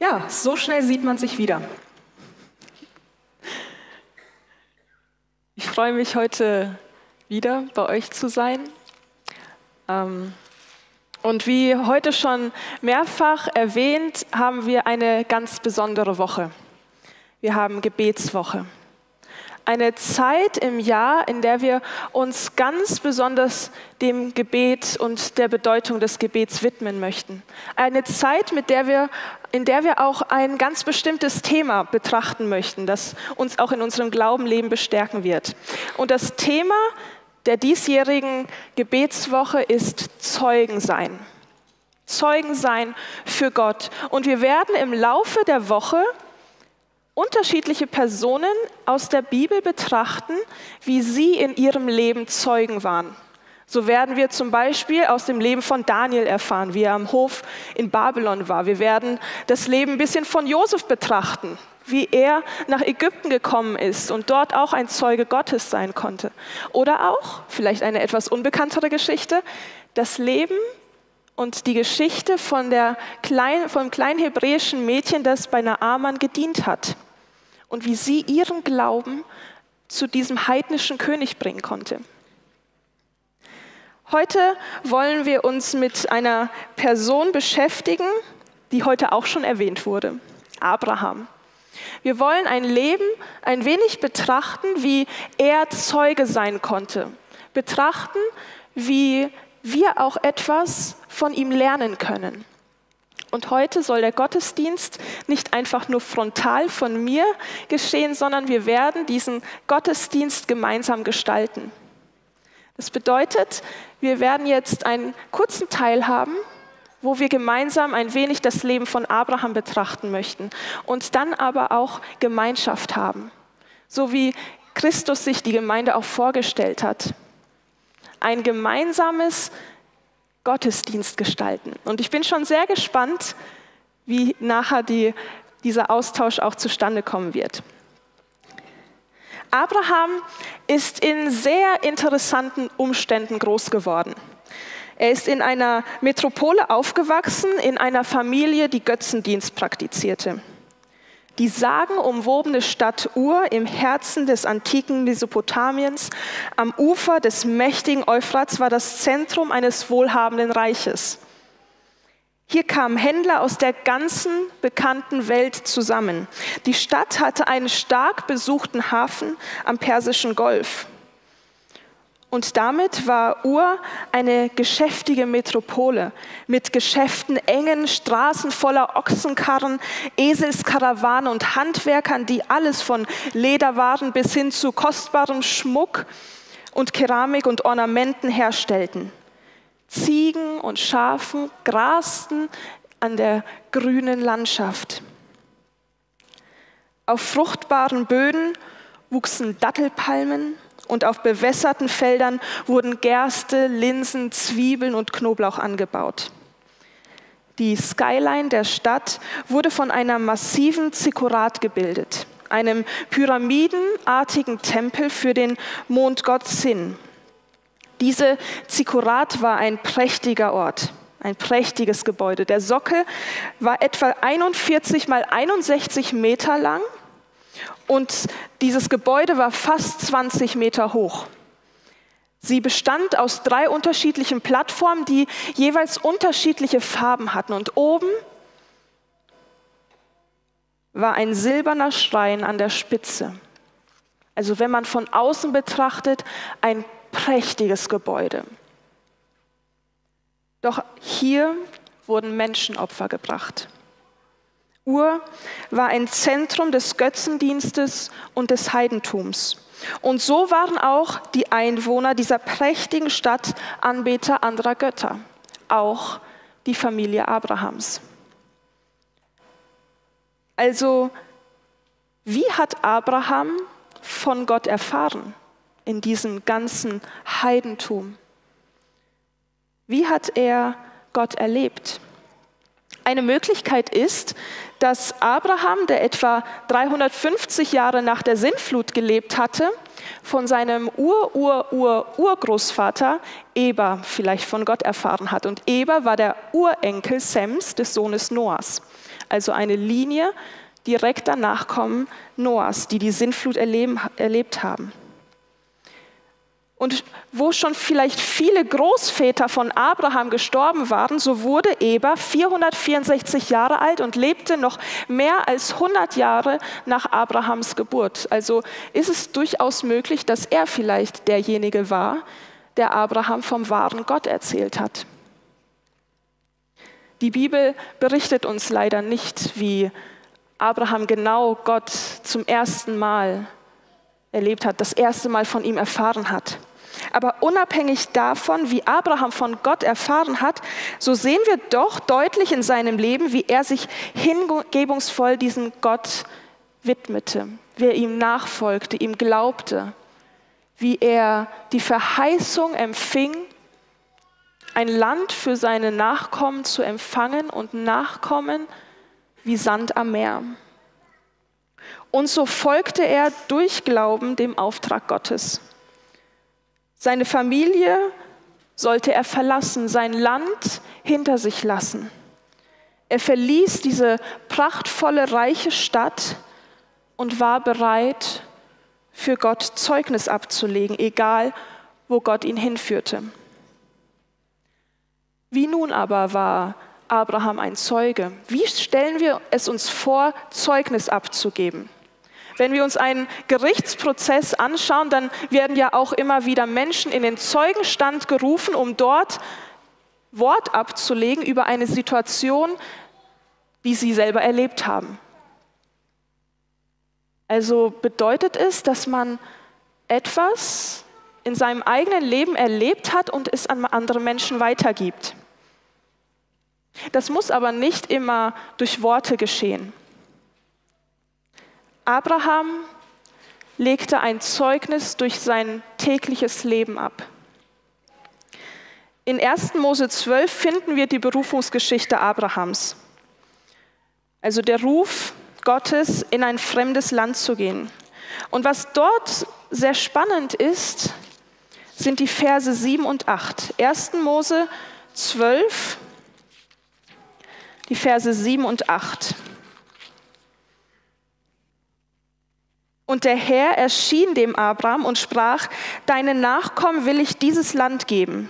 Ja, so schnell sieht man sich wieder. Ich freue mich heute wieder bei euch zu sein. Ähm, und wie heute schon mehrfach erwähnt, haben wir eine ganz besondere Woche. Wir haben Gebetswoche eine Zeit im Jahr, in der wir uns ganz besonders dem Gebet und der Bedeutung des Gebets widmen möchten. Eine Zeit, mit der wir, in der wir auch ein ganz bestimmtes Thema betrachten möchten, das uns auch in unserem Glaubenleben bestärken wird. Und das Thema der diesjährigen Gebetswoche ist Zeugen sein. Zeugen sein für Gott. Und wir werden im Laufe der Woche unterschiedliche Personen aus der Bibel betrachten, wie sie in ihrem Leben Zeugen waren. So werden wir zum Beispiel aus dem Leben von Daniel erfahren, wie er am Hof in Babylon war. Wir werden das Leben ein bisschen von Josef betrachten, wie er nach Ägypten gekommen ist und dort auch ein Zeuge Gottes sein konnte. Oder auch, vielleicht eine etwas unbekanntere Geschichte, das Leben und die Geschichte von der kleinen, vom kleinen hebräischen Mädchen, das bei Naaman gedient hat und wie sie ihren Glauben zu diesem heidnischen König bringen konnte. Heute wollen wir uns mit einer Person beschäftigen, die heute auch schon erwähnt wurde, Abraham. Wir wollen ein Leben ein wenig betrachten, wie er Zeuge sein konnte. Betrachten, wie wir auch etwas von ihm lernen können. Und heute soll der Gottesdienst nicht einfach nur frontal von mir geschehen, sondern wir werden diesen Gottesdienst gemeinsam gestalten. Das bedeutet, wir werden jetzt einen kurzen Teil haben, wo wir gemeinsam ein wenig das Leben von Abraham betrachten möchten und dann aber auch Gemeinschaft haben, so wie Christus sich die Gemeinde auch vorgestellt hat. Ein gemeinsames Gottesdienst gestalten. Und ich bin schon sehr gespannt, wie nachher die, dieser Austausch auch zustande kommen wird. Abraham ist in sehr interessanten Umständen groß geworden. Er ist in einer Metropole aufgewachsen, in einer Familie, die Götzendienst praktizierte. Die sagenumwobene Stadt Ur im Herzen des antiken Mesopotamiens am Ufer des mächtigen Euphrats war das Zentrum eines wohlhabenden Reiches. Hier kamen Händler aus der ganzen bekannten Welt zusammen. Die Stadt hatte einen stark besuchten Hafen am Persischen Golf. Und damit war Ur eine geschäftige Metropole mit Geschäften, engen Straßen voller Ochsenkarren, Eselskarawanen und Handwerkern, die alles von Lederwaren bis hin zu kostbarem Schmuck und Keramik und Ornamenten herstellten. Ziegen und Schafen grasten an der grünen Landschaft. Auf fruchtbaren Böden wuchsen Dattelpalmen und auf bewässerten Feldern wurden Gerste, Linsen, Zwiebeln und Knoblauch angebaut. Die Skyline der Stadt wurde von einer massiven Zikkurat gebildet, einem pyramidenartigen Tempel für den Mondgott Sin. Diese Zikkurat war ein prächtiger Ort, ein prächtiges Gebäude. Der Sockel war etwa 41 mal 61 Meter lang und dieses Gebäude war fast 20 Meter hoch. Sie bestand aus drei unterschiedlichen Plattformen, die jeweils unterschiedliche Farben hatten. Und oben war ein silberner Schrein an der Spitze. Also wenn man von außen betrachtet, ein prächtiges Gebäude. Doch hier wurden Menschenopfer gebracht. Ur war ein Zentrum des Götzendienstes und des Heidentums. Und so waren auch die Einwohner dieser prächtigen Stadt Anbeter anderer Götter, auch die Familie Abrahams. Also, wie hat Abraham von Gott erfahren in diesem ganzen Heidentum? Wie hat er Gott erlebt? Eine Möglichkeit ist, dass Abraham, der etwa 350 Jahre nach der Sintflut gelebt hatte, von seinem Ur-Ur-Ur-Urgroßvater Eber vielleicht von Gott erfahren hat. Und Eber war der Urenkel Sems des Sohnes Noahs. also eine Linie direkter Nachkommen Noahs, die die Sintflut erleben, erlebt haben. Und wo schon vielleicht viele Großväter von Abraham gestorben waren, so wurde Eber 464 Jahre alt und lebte noch mehr als 100 Jahre nach Abrahams Geburt. Also ist es durchaus möglich, dass er vielleicht derjenige war, der Abraham vom wahren Gott erzählt hat. Die Bibel berichtet uns leider nicht, wie Abraham genau Gott zum ersten Mal erlebt hat, das erste Mal von ihm erfahren hat. Aber unabhängig davon, wie Abraham von Gott erfahren hat, so sehen wir doch deutlich in seinem Leben, wie er sich hingebungsvoll diesem Gott widmete, wie er ihm nachfolgte, ihm glaubte, wie er die Verheißung empfing, ein Land für seine Nachkommen zu empfangen und Nachkommen wie Sand am Meer. Und so folgte er durch Glauben dem Auftrag Gottes. Seine Familie sollte er verlassen, sein Land hinter sich lassen. Er verließ diese prachtvolle, reiche Stadt und war bereit, für Gott Zeugnis abzulegen, egal wo Gott ihn hinführte. Wie nun aber war Abraham ein Zeuge? Wie stellen wir es uns vor, Zeugnis abzugeben? Wenn wir uns einen Gerichtsprozess anschauen, dann werden ja auch immer wieder Menschen in den Zeugenstand gerufen, um dort Wort abzulegen über eine Situation, die sie selber erlebt haben. Also bedeutet es, dass man etwas in seinem eigenen Leben erlebt hat und es an andere Menschen weitergibt. Das muss aber nicht immer durch Worte geschehen. Abraham legte ein Zeugnis durch sein tägliches Leben ab. In 1. Mose 12 finden wir die Berufungsgeschichte Abrahams. Also der Ruf Gottes, in ein fremdes Land zu gehen. Und was dort sehr spannend ist, sind die Verse 7 und 8. 1. Mose 12, die Verse 7 und 8. Und der Herr erschien dem Abraham und sprach, deinen Nachkommen will ich dieses Land geben.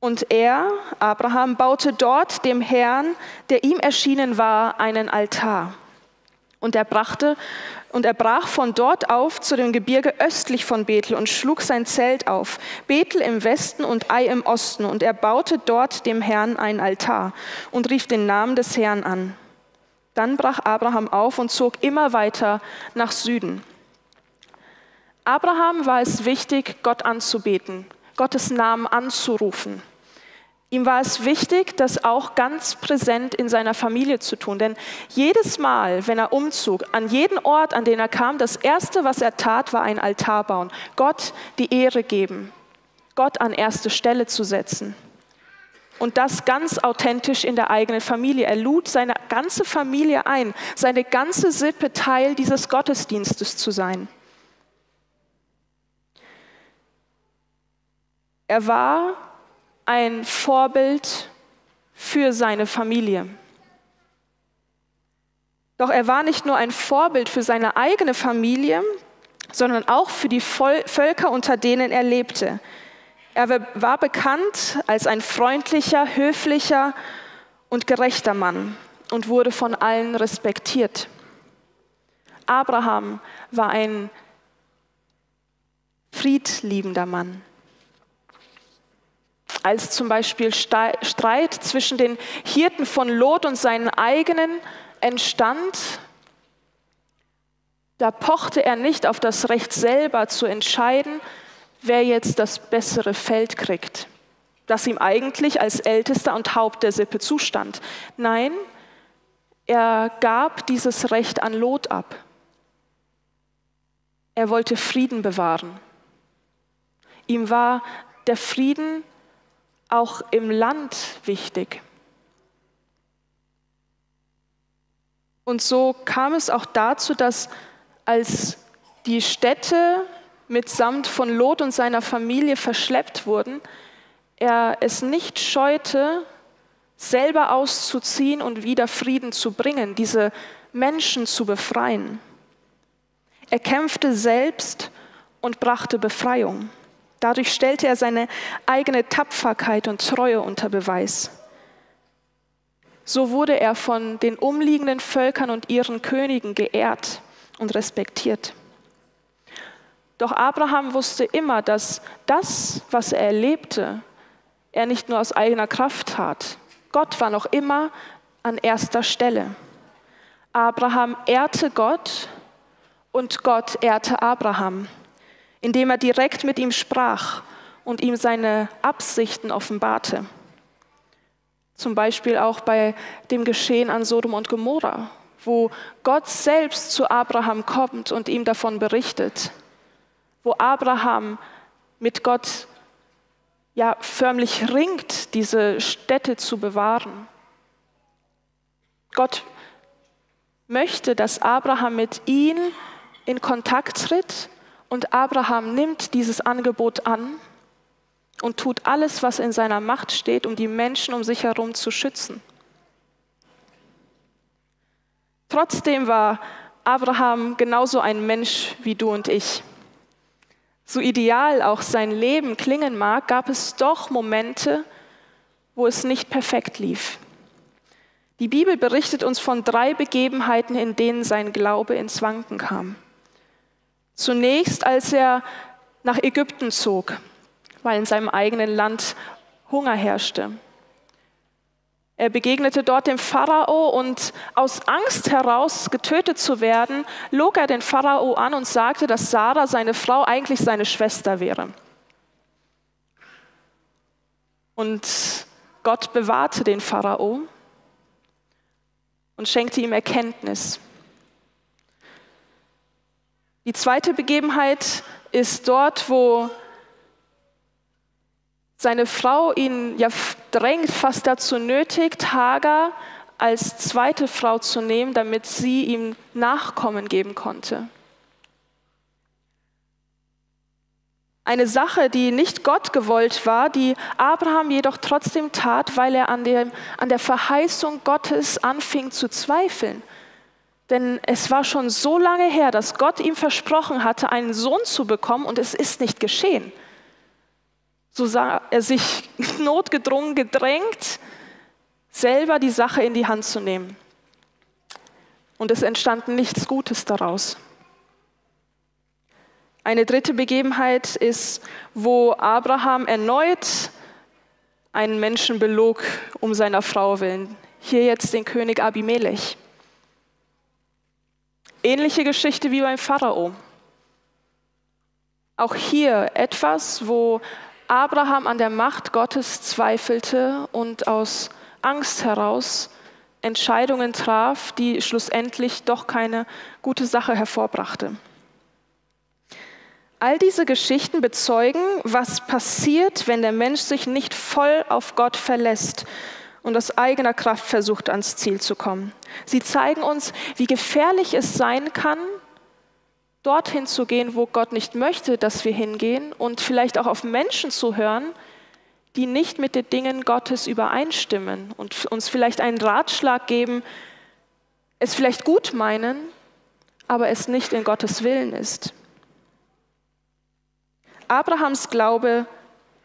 Und er, Abraham, baute dort dem Herrn, der ihm erschienen war, einen Altar. Und er brachte und er brach von dort auf zu dem Gebirge östlich von Bethel und schlug sein Zelt auf, Bethel im Westen und Ai im Osten. Und er baute dort dem Herrn einen Altar und rief den Namen des Herrn an. Dann brach Abraham auf und zog immer weiter nach Süden. Abraham war es wichtig, Gott anzubeten, Gottes Namen anzurufen. Ihm war es wichtig, das auch ganz präsent in seiner Familie zu tun. Denn jedes Mal, wenn er umzog, an jeden Ort, an den er kam, das Erste, was er tat, war ein Altar bauen. Gott die Ehre geben. Gott an erste Stelle zu setzen. Und das ganz authentisch in der eigenen Familie. Er lud seine ganze Familie ein, seine ganze Sippe Teil dieses Gottesdienstes zu sein. Er war ein Vorbild für seine Familie. Doch er war nicht nur ein Vorbild für seine eigene Familie, sondern auch für die Völker, unter denen er lebte. Er war bekannt als ein freundlicher, höflicher und gerechter Mann und wurde von allen respektiert. Abraham war ein friedliebender Mann. Als zum Beispiel Streit zwischen den Hirten von Lot und seinen eigenen entstand, da pochte er nicht auf das Recht selber zu entscheiden, wer jetzt das bessere Feld kriegt, das ihm eigentlich als Ältester und Haupt der Sippe zustand. Nein, er gab dieses Recht an Lot ab. Er wollte Frieden bewahren. Ihm war der Frieden auch im Land wichtig. Und so kam es auch dazu, dass als die Städte mitsamt von Lot und seiner Familie verschleppt wurden, er es nicht scheute, selber auszuziehen und wieder Frieden zu bringen, diese Menschen zu befreien. Er kämpfte selbst und brachte Befreiung. Dadurch stellte er seine eigene Tapferkeit und Treue unter Beweis. So wurde er von den umliegenden Völkern und ihren Königen geehrt und respektiert. Doch Abraham wusste immer, dass das, was er erlebte, er nicht nur aus eigener Kraft tat. Gott war noch immer an erster Stelle. Abraham ehrte Gott und Gott ehrte Abraham, indem er direkt mit ihm sprach und ihm seine Absichten offenbarte. Zum Beispiel auch bei dem Geschehen an Sodom und Gomorra, wo Gott selbst zu Abraham kommt und ihm davon berichtet wo Abraham mit Gott ja förmlich ringt, diese Städte zu bewahren. Gott möchte, dass Abraham mit ihm in Kontakt tritt und Abraham nimmt dieses Angebot an und tut alles, was in seiner Macht steht, um die Menschen um sich herum zu schützen. Trotzdem war Abraham genauso ein Mensch wie du und ich. So ideal auch sein Leben klingen mag, gab es doch Momente, wo es nicht perfekt lief. Die Bibel berichtet uns von drei Begebenheiten, in denen sein Glaube ins Wanken kam. Zunächst, als er nach Ägypten zog, weil in seinem eigenen Land Hunger herrschte. Er begegnete dort dem Pharao und aus Angst heraus getötet zu werden, log er den Pharao an und sagte, dass Sarah, seine Frau, eigentlich seine Schwester wäre. Und Gott bewahrte den Pharao und schenkte ihm Erkenntnis. Die zweite Begebenheit ist dort, wo seine Frau ihn ja drängt, fast dazu nötigt, Hagar als zweite Frau zu nehmen, damit sie ihm Nachkommen geben konnte. Eine Sache, die nicht Gott gewollt war, die Abraham jedoch trotzdem tat, weil er an, dem, an der Verheißung Gottes anfing zu zweifeln. Denn es war schon so lange her, dass Gott ihm versprochen hatte, einen Sohn zu bekommen und es ist nicht geschehen. So sah er sich notgedrungen gedrängt, selber die Sache in die Hand zu nehmen. Und es entstand nichts Gutes daraus. Eine dritte Begebenheit ist, wo Abraham erneut einen Menschen belog um seiner Frau willen. Hier jetzt den König Abimelech. Ähnliche Geschichte wie beim Pharao. Auch hier etwas, wo Abraham an der Macht Gottes zweifelte und aus Angst heraus Entscheidungen traf, die schlussendlich doch keine gute Sache hervorbrachte. All diese Geschichten bezeugen, was passiert, wenn der Mensch sich nicht voll auf Gott verlässt und aus eigener Kraft versucht, ans Ziel zu kommen. Sie zeigen uns, wie gefährlich es sein kann, dorthin zu gehen, wo Gott nicht möchte, dass wir hingehen und vielleicht auch auf Menschen zu hören, die nicht mit den Dingen Gottes übereinstimmen und uns vielleicht einen Ratschlag geben, es vielleicht gut meinen, aber es nicht in Gottes Willen ist. Abrahams Glaube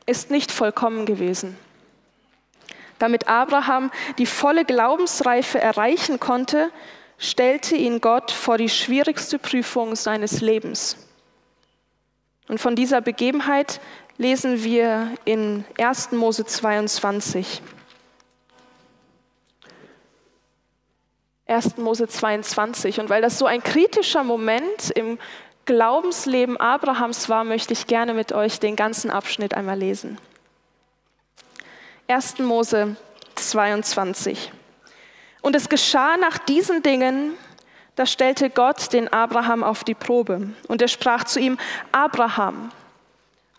ist nicht vollkommen gewesen. Damit Abraham die volle Glaubensreife erreichen konnte, stellte ihn Gott vor die schwierigste Prüfung seines Lebens. Und von dieser Begebenheit lesen wir in 1. Mose 22. 1. Mose 22. Und weil das so ein kritischer Moment im Glaubensleben Abrahams war, möchte ich gerne mit euch den ganzen Abschnitt einmal lesen. 1. Mose 22. Und es geschah nach diesen Dingen, da stellte Gott den Abraham auf die Probe. Und er sprach zu ihm, Abraham.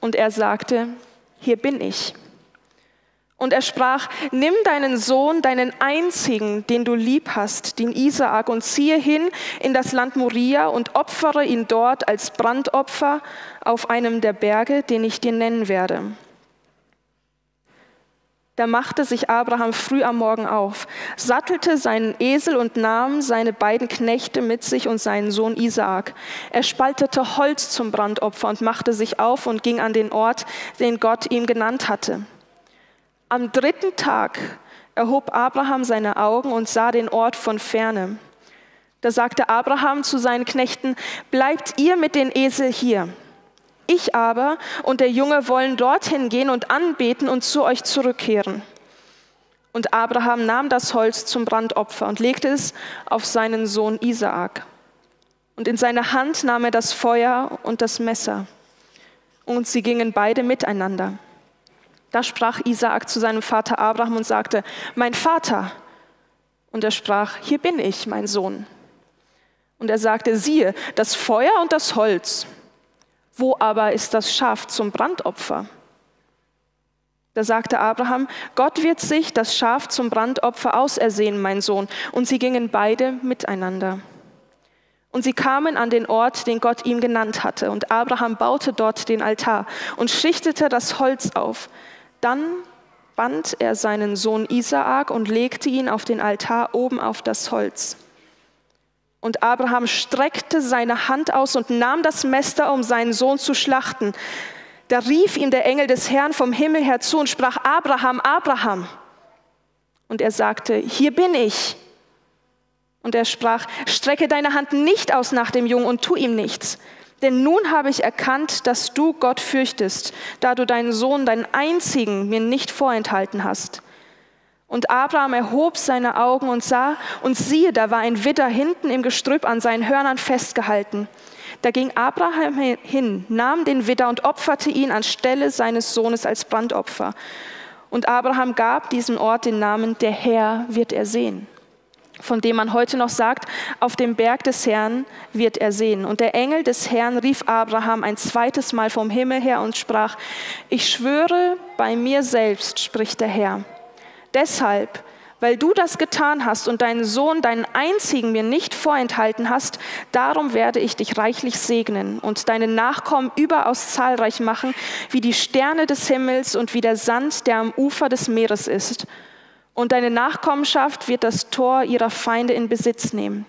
Und er sagte, hier bin ich. Und er sprach, nimm deinen Sohn, deinen einzigen, den du lieb hast, den Isaak, und ziehe hin in das Land Moria und opfere ihn dort als Brandopfer auf einem der Berge, den ich dir nennen werde. Da machte sich Abraham früh am Morgen auf, sattelte seinen Esel und nahm seine beiden Knechte mit sich und seinen Sohn Isaak. Er spaltete Holz zum Brandopfer und machte sich auf und ging an den Ort, den Gott ihm genannt hatte. Am dritten Tag erhob Abraham seine Augen und sah den Ort von ferne. Da sagte Abraham zu seinen Knechten, bleibt ihr mit den Esel hier. Ich aber und der Junge wollen dorthin gehen und anbeten und zu euch zurückkehren. Und Abraham nahm das Holz zum Brandopfer und legte es auf seinen Sohn Isaak. Und in seine Hand nahm er das Feuer und das Messer. Und sie gingen beide miteinander. Da sprach Isaak zu seinem Vater Abraham und sagte, mein Vater. Und er sprach, hier bin ich, mein Sohn. Und er sagte, siehe, das Feuer und das Holz, wo aber ist das Schaf zum Brandopfer? Da sagte Abraham, Gott wird sich das Schaf zum Brandopfer ausersehen, mein Sohn. Und sie gingen beide miteinander. Und sie kamen an den Ort, den Gott ihm genannt hatte. Und Abraham baute dort den Altar und schichtete das Holz auf. Dann band er seinen Sohn Isaak und legte ihn auf den Altar oben auf das Holz. Und Abraham streckte seine Hand aus und nahm das Messer, um seinen Sohn zu schlachten. Da rief ihm der Engel des Herrn vom Himmel her zu und sprach, Abraham, Abraham. Und er sagte, hier bin ich. Und er sprach, strecke deine Hand nicht aus nach dem Jungen und tu ihm nichts. Denn nun habe ich erkannt, dass du Gott fürchtest, da du deinen Sohn, deinen einzigen, mir nicht vorenthalten hast. Und Abraham erhob seine Augen und sah, und siehe, da war ein Widder hinten im Gestrüpp an seinen Hörnern festgehalten. Da ging Abraham hin, nahm den Widder und opferte ihn anstelle seines Sohnes als Brandopfer. Und Abraham gab diesem Ort den Namen, der Herr wird er sehen, von dem man heute noch sagt, auf dem Berg des Herrn wird er sehen. Und der Engel des Herrn rief Abraham ein zweites Mal vom Himmel her und sprach, ich schwöre bei mir selbst, spricht der Herr Deshalb, weil du das getan hast und deinen Sohn, deinen einzigen, mir nicht vorenthalten hast, darum werde ich dich reichlich segnen und deine Nachkommen überaus zahlreich machen, wie die Sterne des Himmels und wie der Sand, der am Ufer des Meeres ist. Und deine Nachkommenschaft wird das Tor ihrer Feinde in Besitz nehmen.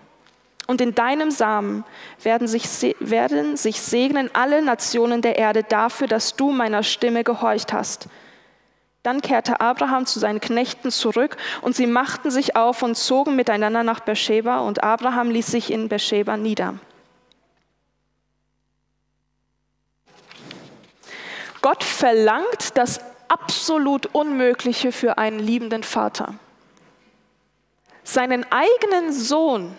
Und in deinem Samen werden sich, werden sich segnen alle Nationen der Erde dafür, dass du meiner Stimme gehorcht hast. Dann kehrte Abraham zu seinen Knechten zurück und sie machten sich auf und zogen miteinander nach Beersheba und Abraham ließ sich in Beersheba nieder. Gott verlangt das absolut Unmögliche für einen liebenden Vater. Seinen eigenen Sohn,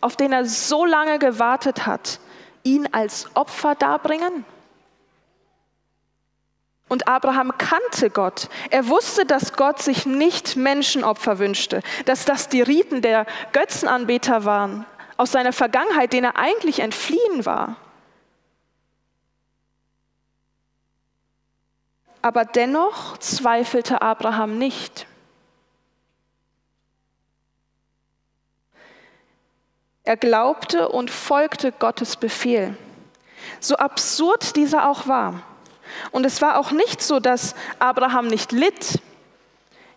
auf den er so lange gewartet hat, ihn als Opfer darbringen? Und Abraham kannte Gott. Er wusste, dass Gott sich nicht Menschenopfer wünschte, dass das die Riten der Götzenanbeter waren, aus seiner Vergangenheit, denen er eigentlich entfliehen war. Aber dennoch zweifelte Abraham nicht. Er glaubte und folgte Gottes Befehl. So absurd dieser auch war. Und es war auch nicht so, dass Abraham nicht litt.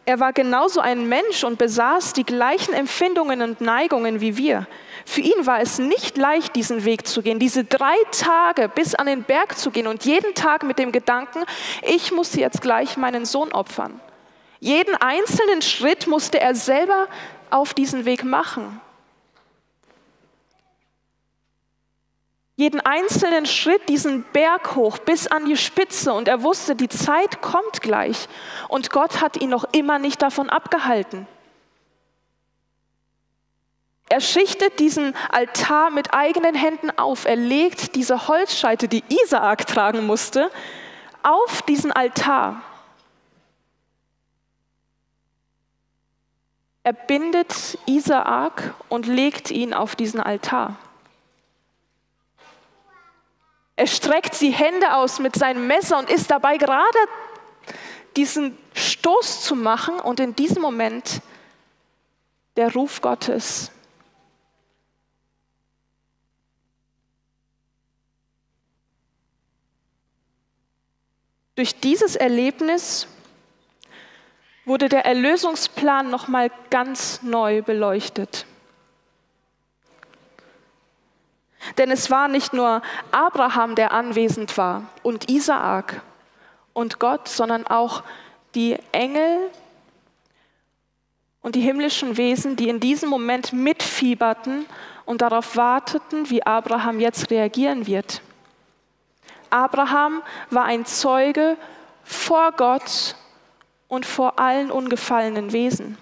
Er war genauso ein Mensch und besaß die gleichen Empfindungen und Neigungen wie wir. Für ihn war es nicht leicht, diesen Weg zu gehen, diese drei Tage bis an den Berg zu gehen und jeden Tag mit dem Gedanken, ich muss jetzt gleich meinen Sohn opfern. Jeden einzelnen Schritt musste er selber auf diesen Weg machen. Jeden einzelnen Schritt diesen Berg hoch bis an die Spitze und er wusste, die Zeit kommt gleich und Gott hat ihn noch immer nicht davon abgehalten. Er schichtet diesen Altar mit eigenen Händen auf. Er legt diese Holzscheite, die Isaak tragen musste, auf diesen Altar. Er bindet Isaak und legt ihn auf diesen Altar. Er streckt die Hände aus mit seinem Messer und ist dabei gerade diesen Stoß zu machen und in diesem Moment der Ruf Gottes. Durch dieses Erlebnis wurde der Erlösungsplan nochmal ganz neu beleuchtet. Denn es war nicht nur Abraham, der anwesend war und Isaak und Gott, sondern auch die Engel und die himmlischen Wesen, die in diesem Moment mitfieberten und darauf warteten, wie Abraham jetzt reagieren wird. Abraham war ein Zeuge vor Gott und vor allen ungefallenen Wesen.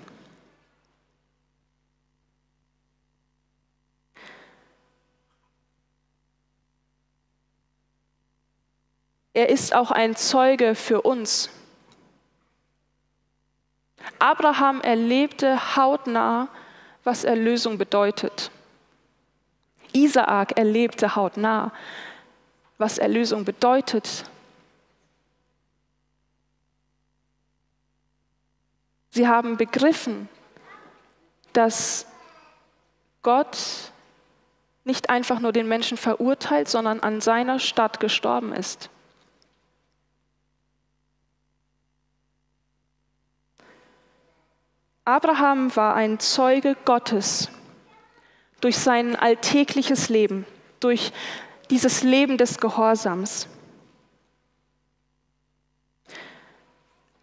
Er ist auch ein Zeuge für uns. Abraham erlebte hautnah, was Erlösung bedeutet. Isaak erlebte hautnah, was Erlösung bedeutet. Sie haben begriffen, dass Gott nicht einfach nur den Menschen verurteilt, sondern an seiner Stadt gestorben ist. Abraham war ein Zeuge Gottes durch sein alltägliches Leben, durch dieses Leben des Gehorsams.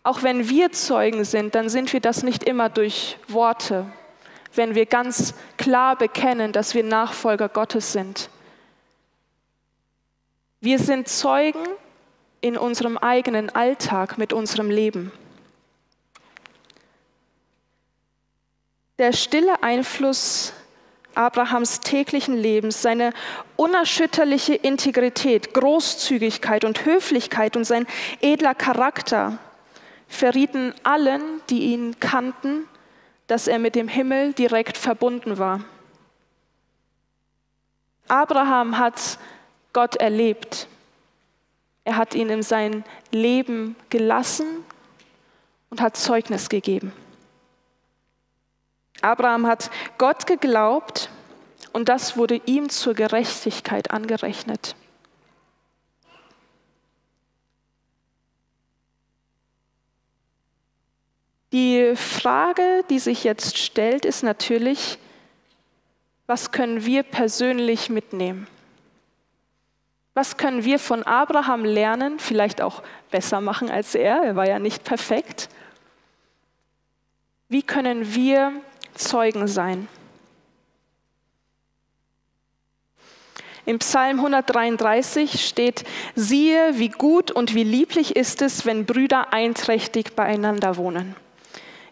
Auch wenn wir Zeugen sind, dann sind wir das nicht immer durch Worte, wenn wir ganz klar bekennen, dass wir Nachfolger Gottes sind. Wir sind Zeugen in unserem eigenen Alltag mit unserem Leben. Der stille Einfluss Abrahams täglichen Lebens, seine unerschütterliche Integrität, Großzügigkeit und Höflichkeit und sein edler Charakter verrieten allen, die ihn kannten, dass er mit dem Himmel direkt verbunden war. Abraham hat Gott erlebt. Er hat ihn in sein Leben gelassen und hat Zeugnis gegeben. Abraham hat Gott geglaubt und das wurde ihm zur Gerechtigkeit angerechnet. Die Frage, die sich jetzt stellt, ist natürlich, was können wir persönlich mitnehmen? Was können wir von Abraham lernen, vielleicht auch besser machen als er, er war ja nicht perfekt. Wie können wir Zeugen sein. Im Psalm 133 steht, siehe, wie gut und wie lieblich ist es, wenn Brüder einträchtig beieinander wohnen.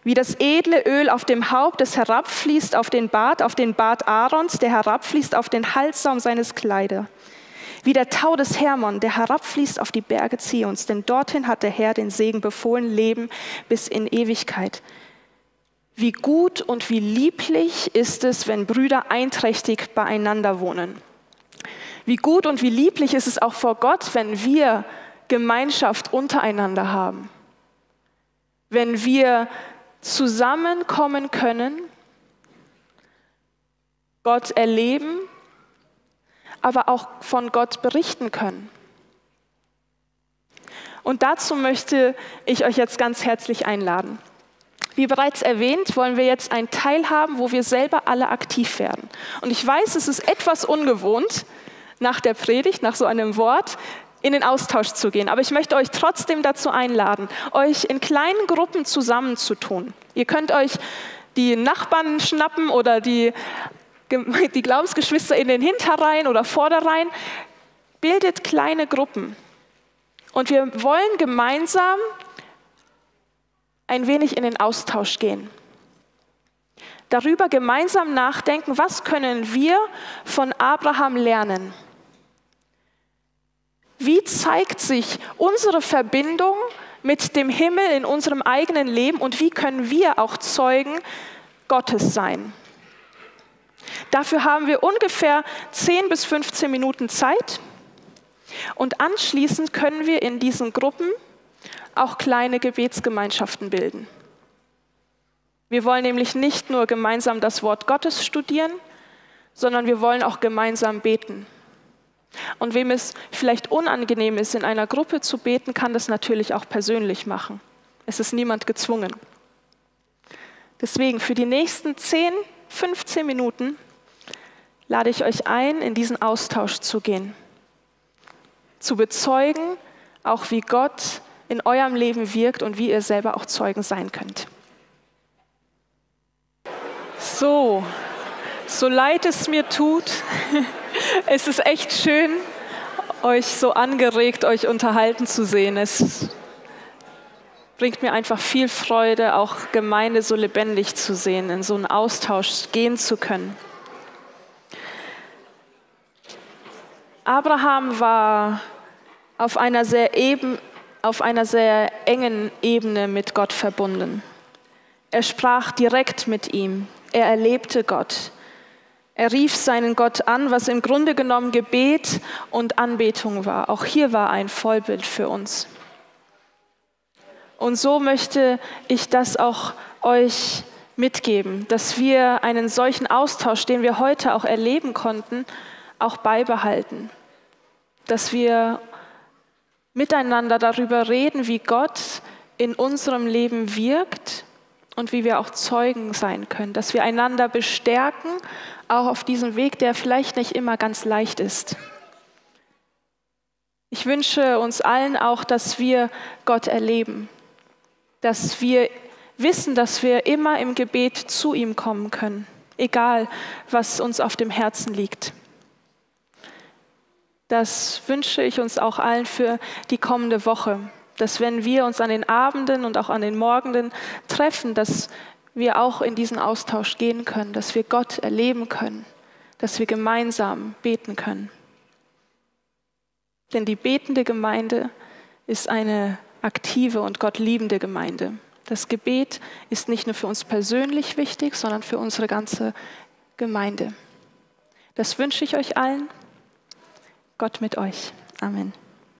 Wie das edle Öl auf dem Haupt, das herabfließt auf den Bart, auf den Bart Aarons, der herabfließt auf den Halssaum seines Kleider. Wie der Tau des Hermon, der herabfließt auf die Berge Zions, denn dorthin hat der Herr den Segen befohlen, Leben bis in Ewigkeit. Wie gut und wie lieblich ist es, wenn Brüder einträchtig beieinander wohnen. Wie gut und wie lieblich ist es auch vor Gott, wenn wir Gemeinschaft untereinander haben. Wenn wir zusammenkommen können, Gott erleben, aber auch von Gott berichten können. Und dazu möchte ich euch jetzt ganz herzlich einladen. Wie bereits erwähnt, wollen wir jetzt einen Teil haben, wo wir selber alle aktiv werden. Und ich weiß, es ist etwas ungewohnt, nach der Predigt, nach so einem Wort, in den Austausch zu gehen. Aber ich möchte euch trotzdem dazu einladen, euch in kleinen Gruppen zusammenzutun. Ihr könnt euch die Nachbarn schnappen oder die, die Glaubensgeschwister in den Hinterreihen oder Vorderreihen. Bildet kleine Gruppen. Und wir wollen gemeinsam ein wenig in den Austausch gehen. Darüber gemeinsam nachdenken, was können wir von Abraham lernen? Wie zeigt sich unsere Verbindung mit dem Himmel in unserem eigenen Leben und wie können wir auch Zeugen Gottes sein? Dafür haben wir ungefähr 10 bis 15 Minuten Zeit und anschließend können wir in diesen Gruppen auch kleine Gebetsgemeinschaften bilden. Wir wollen nämlich nicht nur gemeinsam das Wort Gottes studieren, sondern wir wollen auch gemeinsam beten. Und wem es vielleicht unangenehm ist, in einer Gruppe zu beten, kann das natürlich auch persönlich machen. Es ist niemand gezwungen. Deswegen für die nächsten 10, 15 Minuten lade ich euch ein, in diesen Austausch zu gehen, zu bezeugen, auch wie Gott in eurem Leben wirkt und wie ihr selber auch Zeugen sein könnt. So, so leid es mir tut, es ist echt schön, euch so angeregt, euch unterhalten zu sehen. Es bringt mir einfach viel Freude, auch Gemeinde so lebendig zu sehen, in so einen Austausch gehen zu können. Abraham war auf einer sehr, eben, auf einer sehr engen Ebene mit Gott verbunden. Er sprach direkt mit ihm. Er erlebte Gott. Er rief seinen Gott an, was im Grunde genommen Gebet und Anbetung war. Auch hier war ein Vollbild für uns. Und so möchte ich das auch euch mitgeben, dass wir einen solchen Austausch, den wir heute auch erleben konnten, auch beibehalten. Dass wir miteinander darüber reden, wie Gott in unserem Leben wirkt und wie wir auch Zeugen sein können. Dass wir einander bestärken, auch auf diesem Weg, der vielleicht nicht immer ganz leicht ist. Ich wünsche uns allen auch, dass wir Gott erleben, dass wir wissen, dass wir immer im Gebet zu ihm kommen können, egal was uns auf dem Herzen liegt. Das wünsche ich uns auch allen für die kommende Woche, dass wenn wir uns an den Abenden und auch an den Morgenden treffen, dass wir auch in diesen Austausch gehen können, dass wir Gott erleben können, dass wir gemeinsam beten können. Denn die betende Gemeinde ist eine aktive und Gott liebende Gemeinde. Das Gebet ist nicht nur für uns persönlich wichtig, sondern für unsere ganze Gemeinde. Das wünsche ich euch allen. Gott mit euch. Amen.